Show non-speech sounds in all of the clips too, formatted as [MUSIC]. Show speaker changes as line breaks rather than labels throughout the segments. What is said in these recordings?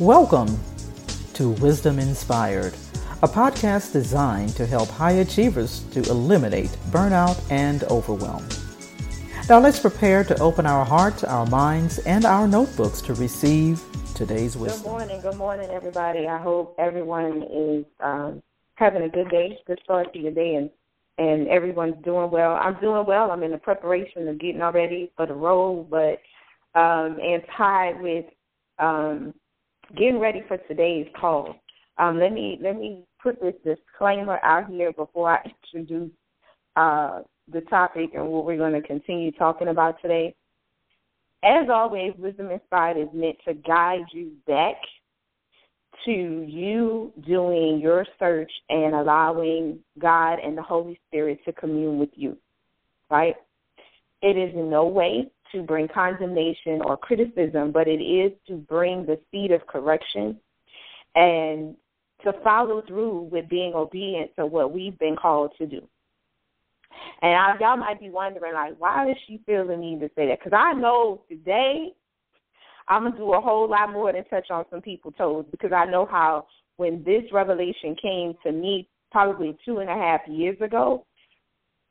Welcome to Wisdom Inspired, a podcast designed to help high achievers to eliminate burnout and overwhelm. Now let's prepare to open our hearts, our minds, and our notebooks to receive today's wisdom.
Good morning, good morning, everybody. I hope everyone is um, having a good day, good start to your day, and and everyone's doing well. I'm doing well. I'm in the preparation of getting all ready for the role, but um, and tied with um, getting ready for today's call. Um, let me let me put this disclaimer out here before I [LAUGHS] introduce uh, the topic and what we're going to continue talking about today. As always, Wisdom Inspired is meant to guide you back to you doing your search and allowing God and the Holy Spirit to commune with you, right? It is in no way to bring condemnation or criticism, but it is to bring the seed of correction and to follow through with being obedient to what we've been called to do. And I, y'all might be wondering, like, why does she feel the need to say that? Because I know today I'm gonna do a whole lot more than touch on some people's toes because I know how when this revelation came to me probably two and a half years ago,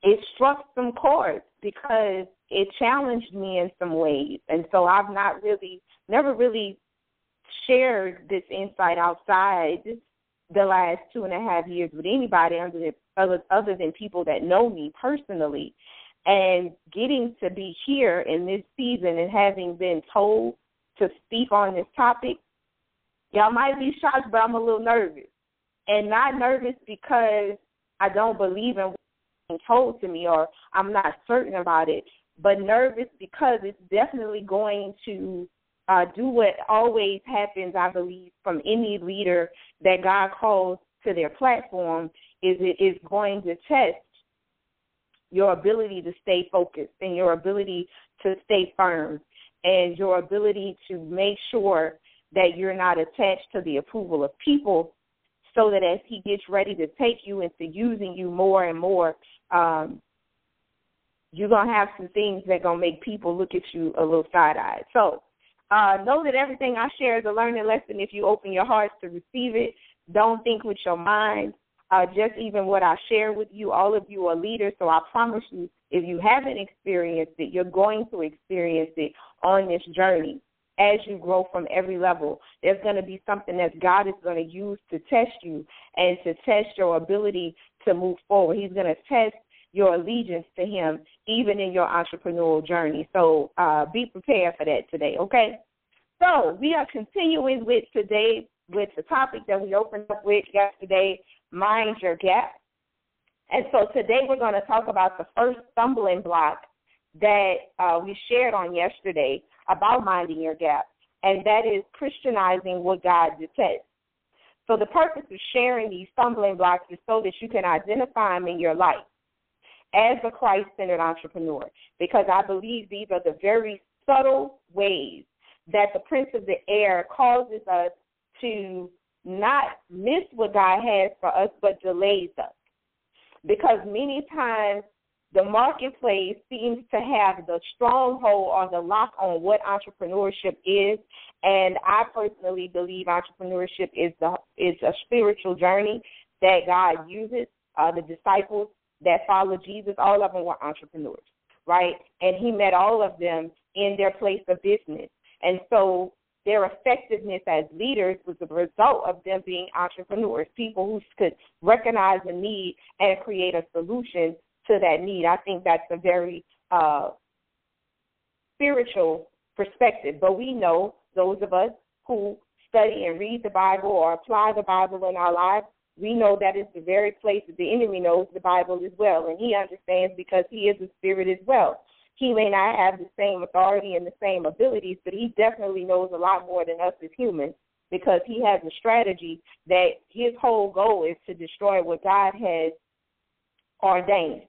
it struck some chords because it challenged me in some ways, and so I've not really, never really shared this insight outside the last two and a half years with anybody other than other than people that know me personally. And getting to be here in this season and having been told to speak on this topic, y'all might be shocked, but I'm a little nervous. And not nervous because I don't believe in told to me or I'm not certain about it, but nervous because it's definitely going to uh, do what always happens, I believe, from any leader that God calls to their platform is it is going to test your ability to stay focused and your ability to stay firm and your ability to make sure that you're not attached to the approval of people so that as he gets ready to take you into using you more and more, um, you're gonna have some things that gonna make people look at you a little side eyed. So uh, know that everything I share is a learning lesson if you open your hearts to receive it. Don't think with your mind. Uh, just even what I share with you, all of you are leaders, so I promise you, if you haven't experienced it, you're going to experience it on this journey as you grow from every level. There's going to be something that God is going to use to test you and to test your ability to move forward. He's going to test your allegiance to Him, even in your entrepreneurial journey. So uh, be prepared for that today, okay? So we are continuing with today with the topic that we opened up with yesterday, mind your gap. And so today we're going to talk about the first stumbling block that uh, we shared on yesterday about minding your gap, and that is Christianizing what God detests. So the purpose of sharing these stumbling blocks is so that you can identify them in your life as a Christ centered entrepreneur because I believe these are the very subtle ways that the Prince of the Air causes us to not miss what God has for us, but delays us. Because many times the marketplace seems to have the stronghold or the lock on what entrepreneurship is. And I personally believe entrepreneurship is the is a spiritual journey that God uses. Uh, the disciples that followed Jesus, all of them were entrepreneurs, right? And he met all of them in their place of business. And so their effectiveness as leaders was a result of them being entrepreneurs, people who could recognize a need and create a solution to that need. I think that's a very uh, spiritual perspective. But we know, those of us who study and read the Bible or apply the Bible in our lives, we know that is the very place that the enemy knows the Bible as well, and he understands because he is a spirit as well. He may not have the same authority and the same abilities, but he definitely knows a lot more than us as humans because he has a strategy that his whole goal is to destroy what God has ordained.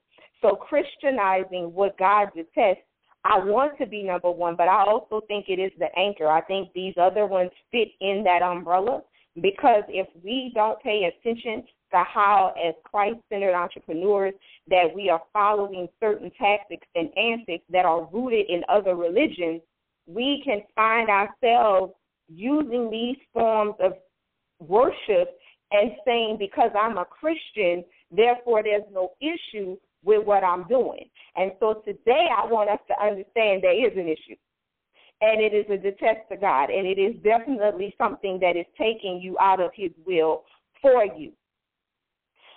So Christianizing what God detests, I want to be number one, but I also think it is the anchor. I think these other ones fit in that umbrella because if we don't pay attention to how, as Christ centered entrepreneurs, that we are following certain tactics and antics that are rooted in other religions, we can find ourselves using these forms of worship and saying because I'm a Christian, therefore there's no issue with what I'm doing. And so today I want us to understand there is an issue. And it is a detest to God. And it is definitely something that is taking you out of His will for you.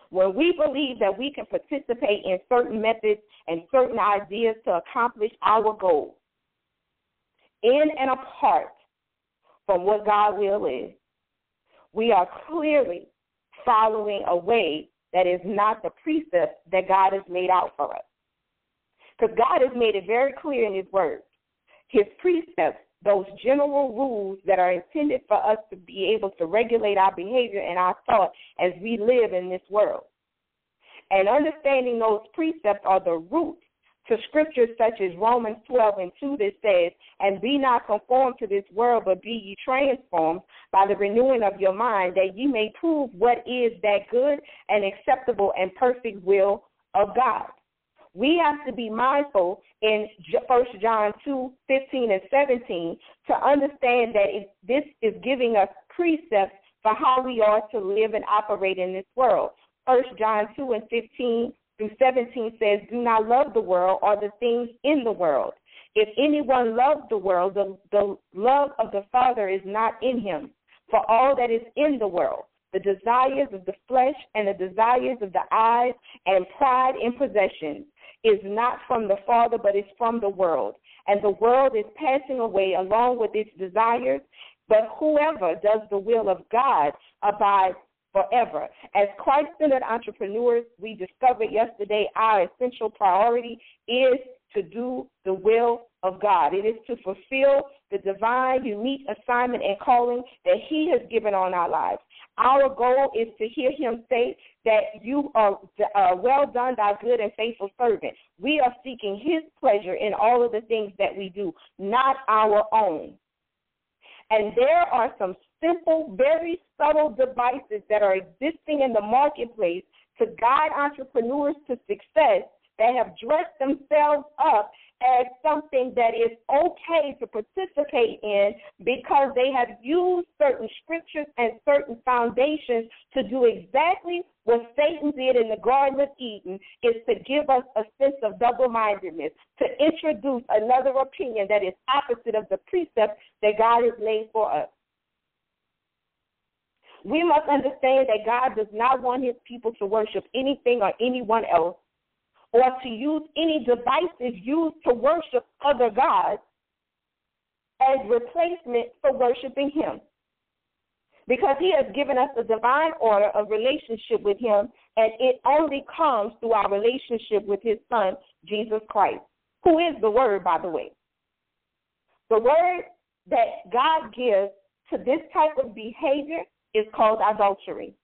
When we believe that we can participate in certain methods and certain ideas to accomplish our goals, in and apart from what God will is, we are clearly following a way that is not the precept that God has laid out for us. Because God has made it very clear in His Word. His precepts, those general rules that are intended for us to be able to regulate our behavior and our thought as we live in this world. And understanding those precepts are the root to scriptures such as Romans 12 and 2 that says, And be not conformed to this world, but be ye transformed by the renewing of your mind, that ye may prove what is that good and acceptable and perfect will of God. We have to be mindful in 1 John 2 15 and 17 to understand that this is giving us precepts for how we are to live and operate in this world. First John 2 and 15 through 17 says, Do not love the world or the things in the world. If anyone loves the world, the, the love of the Father is not in him. For all that is in the world, the desires of the flesh and the desires of the eyes and pride in possessions, is not from the Father, but is from the world. And the world is passing away along with its desires, but whoever does the will of God abides forever. As Christ centered entrepreneurs, we discovered yesterday our essential priority is to do the will of God. It is to fulfill the divine, unique assignment and calling that He has given on our lives. Our goal is to hear Him say that you are uh, well done, thy good and faithful servant. We are seeking His pleasure in all of the things that we do, not our own. And there are some simple, very subtle devices that are existing in the marketplace to guide entrepreneurs to success that have dressed themselves up as something that is okay to participate in because they have used certain scriptures and certain foundations to do exactly what Satan did in the Garden of Eden is to give us a sense of double mindedness, to introduce another opinion that is opposite of the precept that God has laid for us. We must understand that God does not want his people to worship anything or anyone else or to use any devices used to worship other gods as replacement for worshiping him. Because he has given us a divine order of relationship with him, and it only comes through our relationship with his son, Jesus Christ, who is the word, by the way. The word that God gives to this type of behavior is called adultery.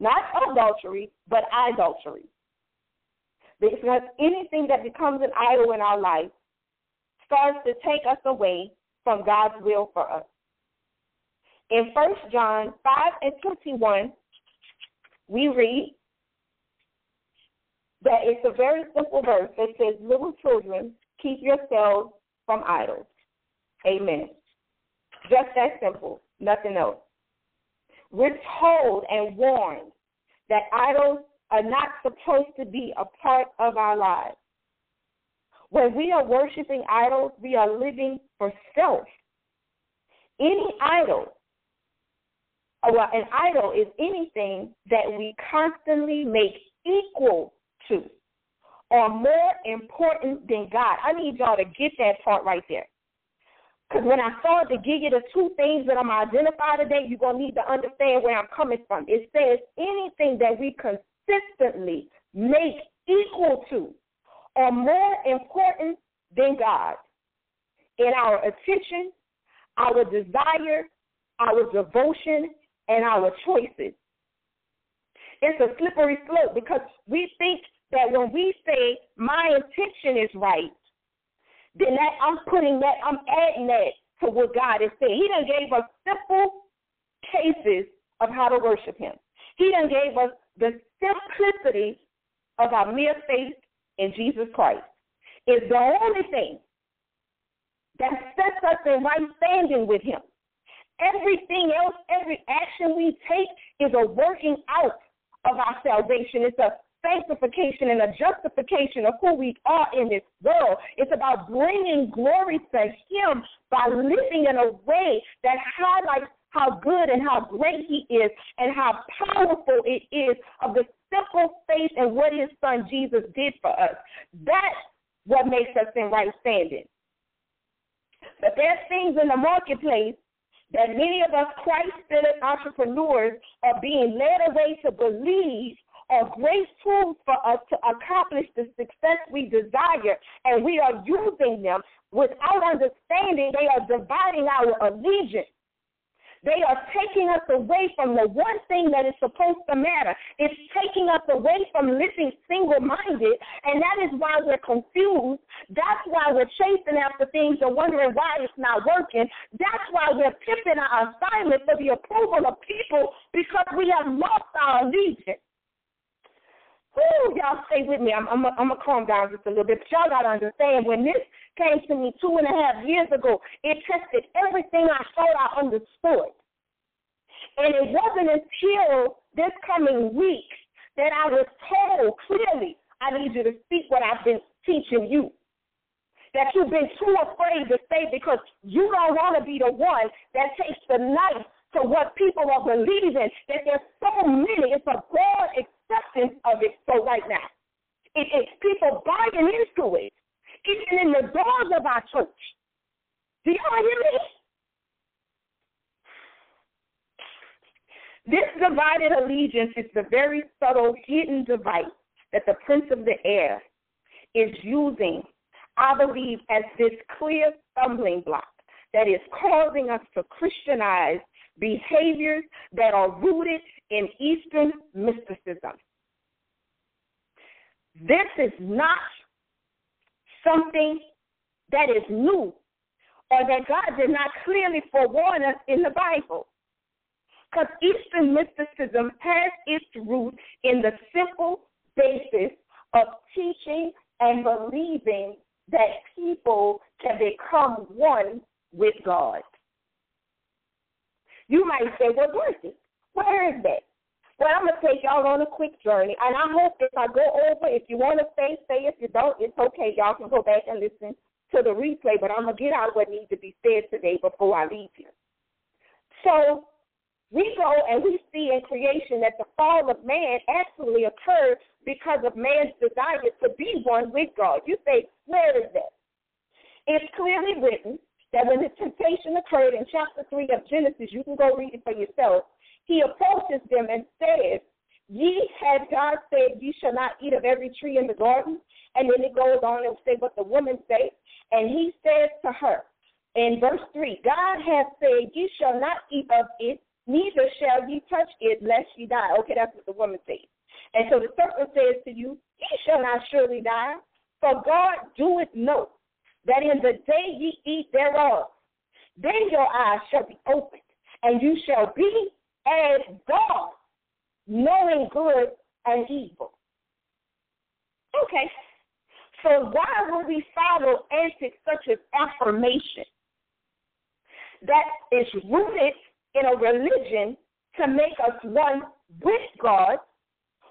Not adultery, but idolatry. Because anything that becomes an idol in our life starts to take us away from God's will for us. In 1 John 5 and 21, we read that it's a very simple verse that says, Little children, keep yourselves from idols. Amen. Just that simple, nothing else. We're told and warned that idols are not supposed to be a part of our lives. When we are worshiping idols, we are living for self. Any idol, well, an idol is anything that we constantly make equal to or more important than God. I need y'all to get that part right there. Because when I started to give you the two things that I'm identifying today, you're going to need to understand where I'm coming from. It says anything that we consistently make equal to or more important than God in our attention, our desire, our devotion, and our choices. It's a slippery slope because we think that when we say my intention is right, then that I'm putting that, I'm adding that to what God is saying. He done gave us simple cases of how to worship Him. He done gave us the simplicity of our mere faith in Jesus Christ. Is the only thing that sets us in right standing with Him. Everything else, every action we take is a working out of our salvation. It's a sanctification and a justification of who we are in this world. It's about bringing glory to Him by living in a way that highlights how good and how great He is and how powerful it is of the simple faith and what His Son Jesus did for us. That's what makes us in right standing. But there's things in the marketplace that many of us Christ-centered entrepreneurs are being led away to believe are great tools for us to accomplish the success we desire, and we are using them without understanding they are dividing our allegiance. They are taking us away from the one thing that is supposed to matter. It's taking us away from living single minded, and that is why we're confused. That's why we're chasing after things and wondering why it's not working. That's why we're pimping our assignment for the approval of people because we have lost our allegiance. Woo, y'all stay with me. I'm, I'm, I'm going to calm down just a little bit. But y'all got to understand, when this came to me two and a half years ago, it tested everything I thought I understood. And it wasn't until this coming week that I was told clearly, I need you to speak what I've been teaching you. That you've been too afraid to say because you don't want to be the one that takes the knife to what people are believing, that there's so many, it's a broad acceptance of it so right now. It, it's people buying into it, even in the doors of our church. Do y'all hear me? This divided allegiance is the very subtle hidden device that the prince of the air is using, I believe, as this clear stumbling block that is causing us to Christianize behaviors that are rooted in Eastern mysticism. This is not something that is new or that God did not clearly forewarn us in the Bible. Because Eastern mysticism has its root in the simple basis of teaching and believing that people can become one with God. You might say, well, Dorothy, where is that? Well, I'm going to take y'all on a quick journey. And I hope if I go over, if you want to stay, stay. If you don't, it's okay. Y'all can go back and listen to the replay. But I'm going to get out what needs to be said today before I leave here. So we go and we see in creation that the fall of man actually occurred because of man's desire to be one with God. You say, where is that? It's clearly written that when the temptation occurred in chapter 3 of Genesis, you can go read it for yourself, he approaches them and says, Ye had God said, Ye shall not eat of every tree in the garden. And then it goes on and say what the woman said. And he says to her in verse 3 God hath said, Ye shall not eat of it, neither shall ye touch it, lest ye die. Okay, that's what the woman says. And so the serpent says to you, Ye shall not surely die. For God doeth know that in the day ye eat thereof, then your eyes shall be opened, and you shall be as God, knowing good and evil. Okay, so why would we follow antics such as affirmation that is rooted in a religion to make us one with God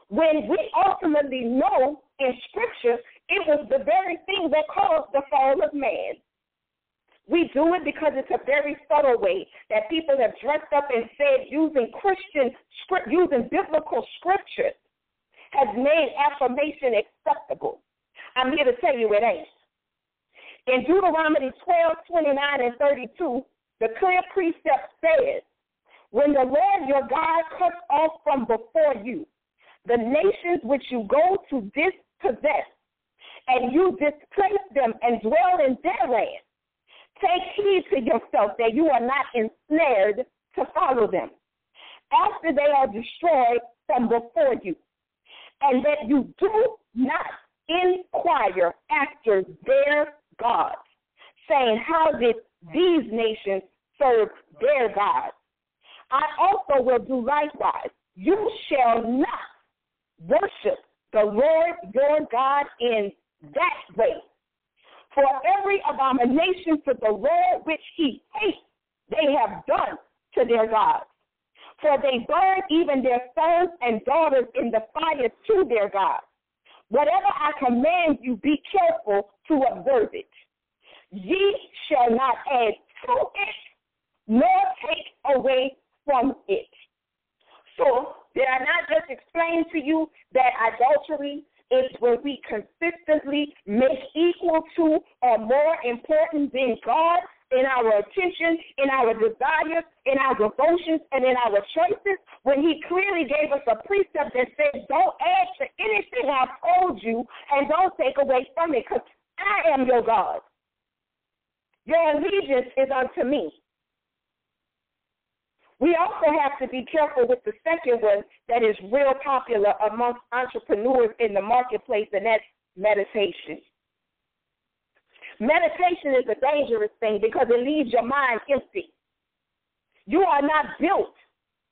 when we ultimately know in Scripture it was the very thing that caused the fall of man. We do it because it's a very subtle way that people have dressed up and said using Christian script, using biblical scriptures has made affirmation acceptable. I'm here to tell you it ain't. In Deuteronomy 12, 29, and 32, the clear precept says, When the Lord your God cuts off from before you the nations which you go to dispossess, and you displace them and dwell in their land, take heed to yourself that you are not ensnared to follow them after they are destroyed from before you, and that you do not inquire after their gods, saying, How did these nations serve their gods? I also will do likewise. You shall not worship the Lord your God in that way. For every abomination to the Lord which he hates, they have done to their gods. For they burn even their sons and daughters in the fire to their gods. Whatever I command you, be careful to observe it. Ye shall not add to it, nor take away from it. So, did I not just explain to you that adultery is when we consistently make equal to or more important than God in our attention, in our desires, in our devotions, and in our choices, when He clearly gave us a precept that says, Don't add to anything I've told you and don't take away from it, because I am your God. Your allegiance is unto me. We also have to be careful with the second one that is real popular amongst entrepreneurs in the marketplace, and that's meditation. Meditation is a dangerous thing because it leaves your mind empty. You are not built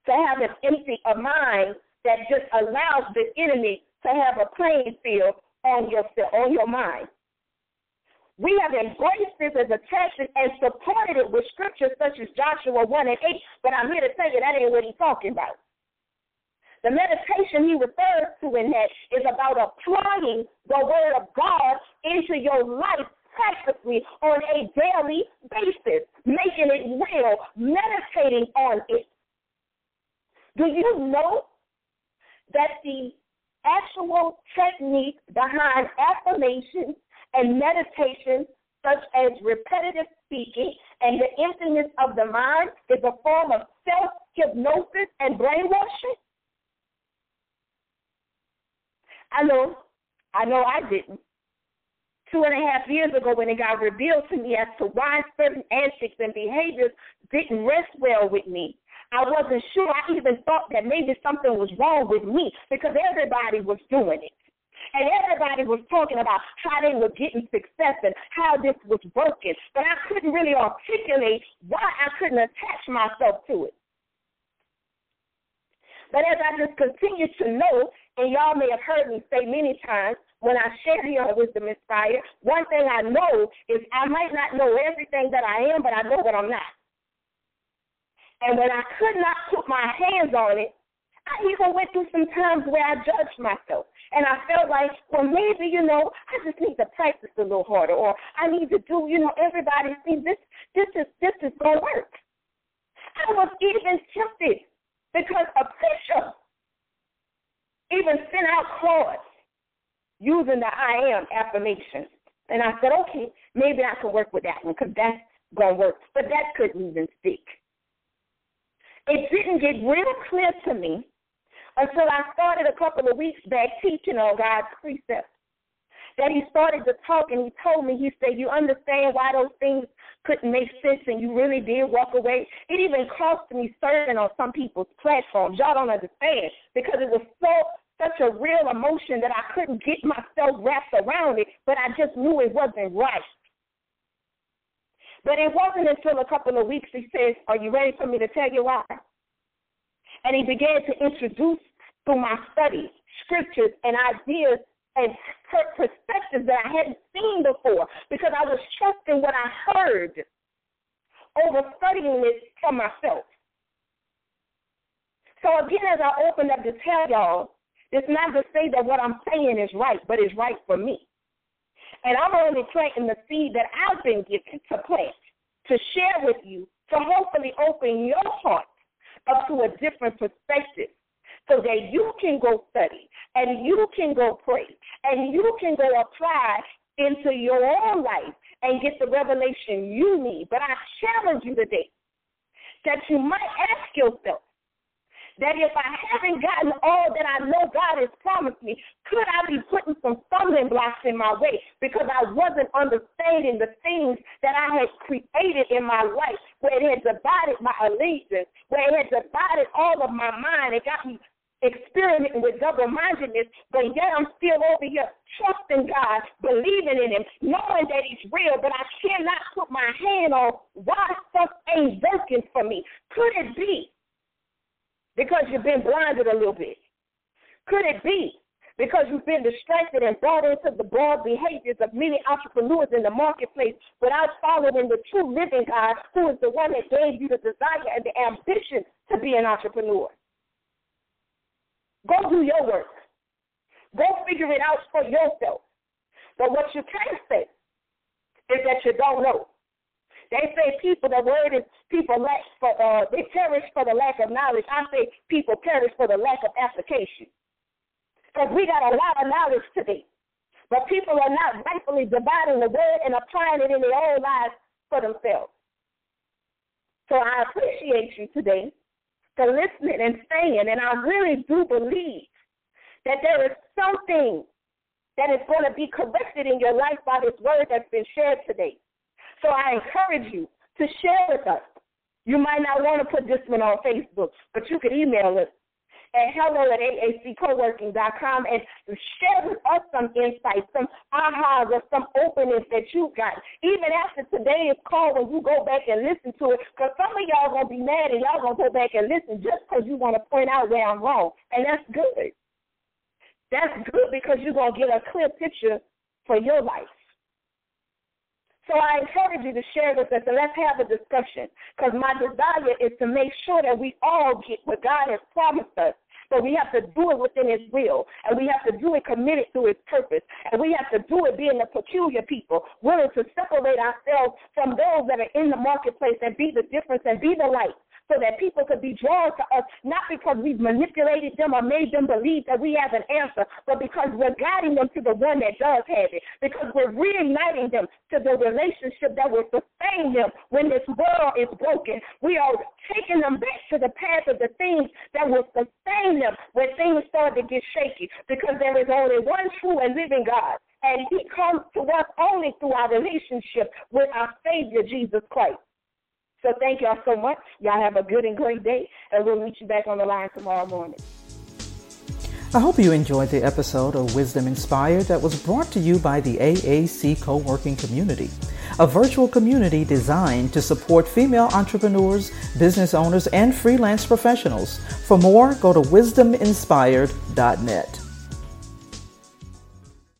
to have an empty a mind that just allows the enemy to have a playing field on your on your mind. We have embraced this as a tactic and supported it with scriptures such as Joshua 1 and 8, but I'm here to tell you that ain't what he's talking about. The meditation he refers to in that is about applying the word of God into your life practically on a daily basis, making it real, meditating on it. Do you know that the actual technique behind affirmation and meditation, such as repetitive speaking and the emptiness of the mind, is a form of self hypnosis and brainwashing? I know, I know I didn't. Two and a half years ago, when it got revealed to me as to why certain antics and behaviors didn't rest well with me, I wasn't sure. I even thought that maybe something was wrong with me because everybody was doing it. And everybody was talking about how they were getting success and how this was working. But I couldn't really articulate why I couldn't attach myself to it. But as I just continue to know, and y'all may have heard me say many times when I share here on Wisdom Inspired, one thing I know is I might not know everything that I am, but I know what I'm not. And when I could not put my hands on it, I even went through some times where I judged myself. And I felt like, well, maybe, you know, I just need to practice a little harder, or I need to do, you know, everybody sees this, this is, this is to work. I was even tempted because a preacher even sent out cards using the I am affirmation. And I said, okay, maybe I can work with that one because that's going to work. But that couldn't even stick. It didn't get real clear to me until I started a couple of weeks back teaching on God's precepts. That he started to talk and he told me, he said, You understand why those things couldn't make sense and you really did walk away? It even cost me serving on some people's platforms. Y'all don't understand because it was so such a real emotion that I couldn't get myself wrapped around it, but I just knew it wasn't right. But it wasn't until a couple of weeks he says, Are you ready for me to tell you why? And he began to introduce through my studies, scriptures, and ideas and perspectives that I hadn't seen before because I was trusting what I heard over studying it for myself. So again, as I opened up to tell y'all, it's not to say that what I'm saying is right, but it's right for me. And I'm only planting the seed that I've been given to plant, to share with you, to hopefully open your heart up to a different perspective so that you can go study and you can go pray and you can go apply into your own life and get the revelation you need. But I challenge you today that you might ask yourself, that if I haven't gotten all that I know God has promised me, could I be putting some stumbling blocks in my way because I wasn't understanding the things that I had created in my life, where it had divided my allegiance, where it had divided all of my mind. It got me experimenting with double mindedness, but yet I'm still over here trusting God, believing in Him, knowing that He's real, but I cannot put my hand on why stuff ain't working for me. Could it be because you've been blinded a little bit? Could it be because you've been distracted and brought into the broad behaviors of many entrepreneurs in the marketplace without following the true living God who is the one that gave you the desire and the ambition to be an entrepreneur. Go do your work. Go figure it out for yourself. But what you can't say is that you don't know. They say people, the word is people lack for, uh, they perish for the lack of knowledge. I say people perish for the lack of application. Because we got a lot of knowledge today. But people are not rightfully dividing the word and applying it in their own lives for themselves. So I appreciate you today for listening and staying. And I really do believe that there is something that is going to be corrected in your life by this word that's been shared today. So I encourage you to share with us. You might not want to put this one on Facebook, but you can email us at hello at aaccoworking.com and share with us some insights, some ahas, or some openings that you got. Even after today's call, when you go back and listen to it, because some of y'all going to be mad and y'all going to go back and listen just because you want to point out where I'm wrong. And that's good. That's good because you're going to get a clear picture for your life. So I encourage you to share with us and let's have a discussion because my desire is to make sure that we all get what God has promised us. But we have to do it within His will, and we have to do it committed to His purpose, and we have to do it being a peculiar people, willing to separate ourselves from those that are in the marketplace and be the difference and be the light so that people could be drawn to us, not because we've manipulated them or made them believe that we have an answer, but because we're guiding them to the one that does have it, because we're reuniting them to the relationship that will sustain them when this world is broken. We are taking them back to the path of the things that will sustain them when things start to get shaky, because there is only one true and living God. And he comes to us only through our relationship with our Savior, Jesus Christ. So thank y'all so much. Y'all have a good and great day, and we'll meet you back on the line tomorrow morning.
I hope you enjoyed the episode of Wisdom Inspired that was brought to you by the AAC Co-working Community, a virtual community designed to support female entrepreneurs, business owners, and freelance professionals. For more, go to wisdominspired.net.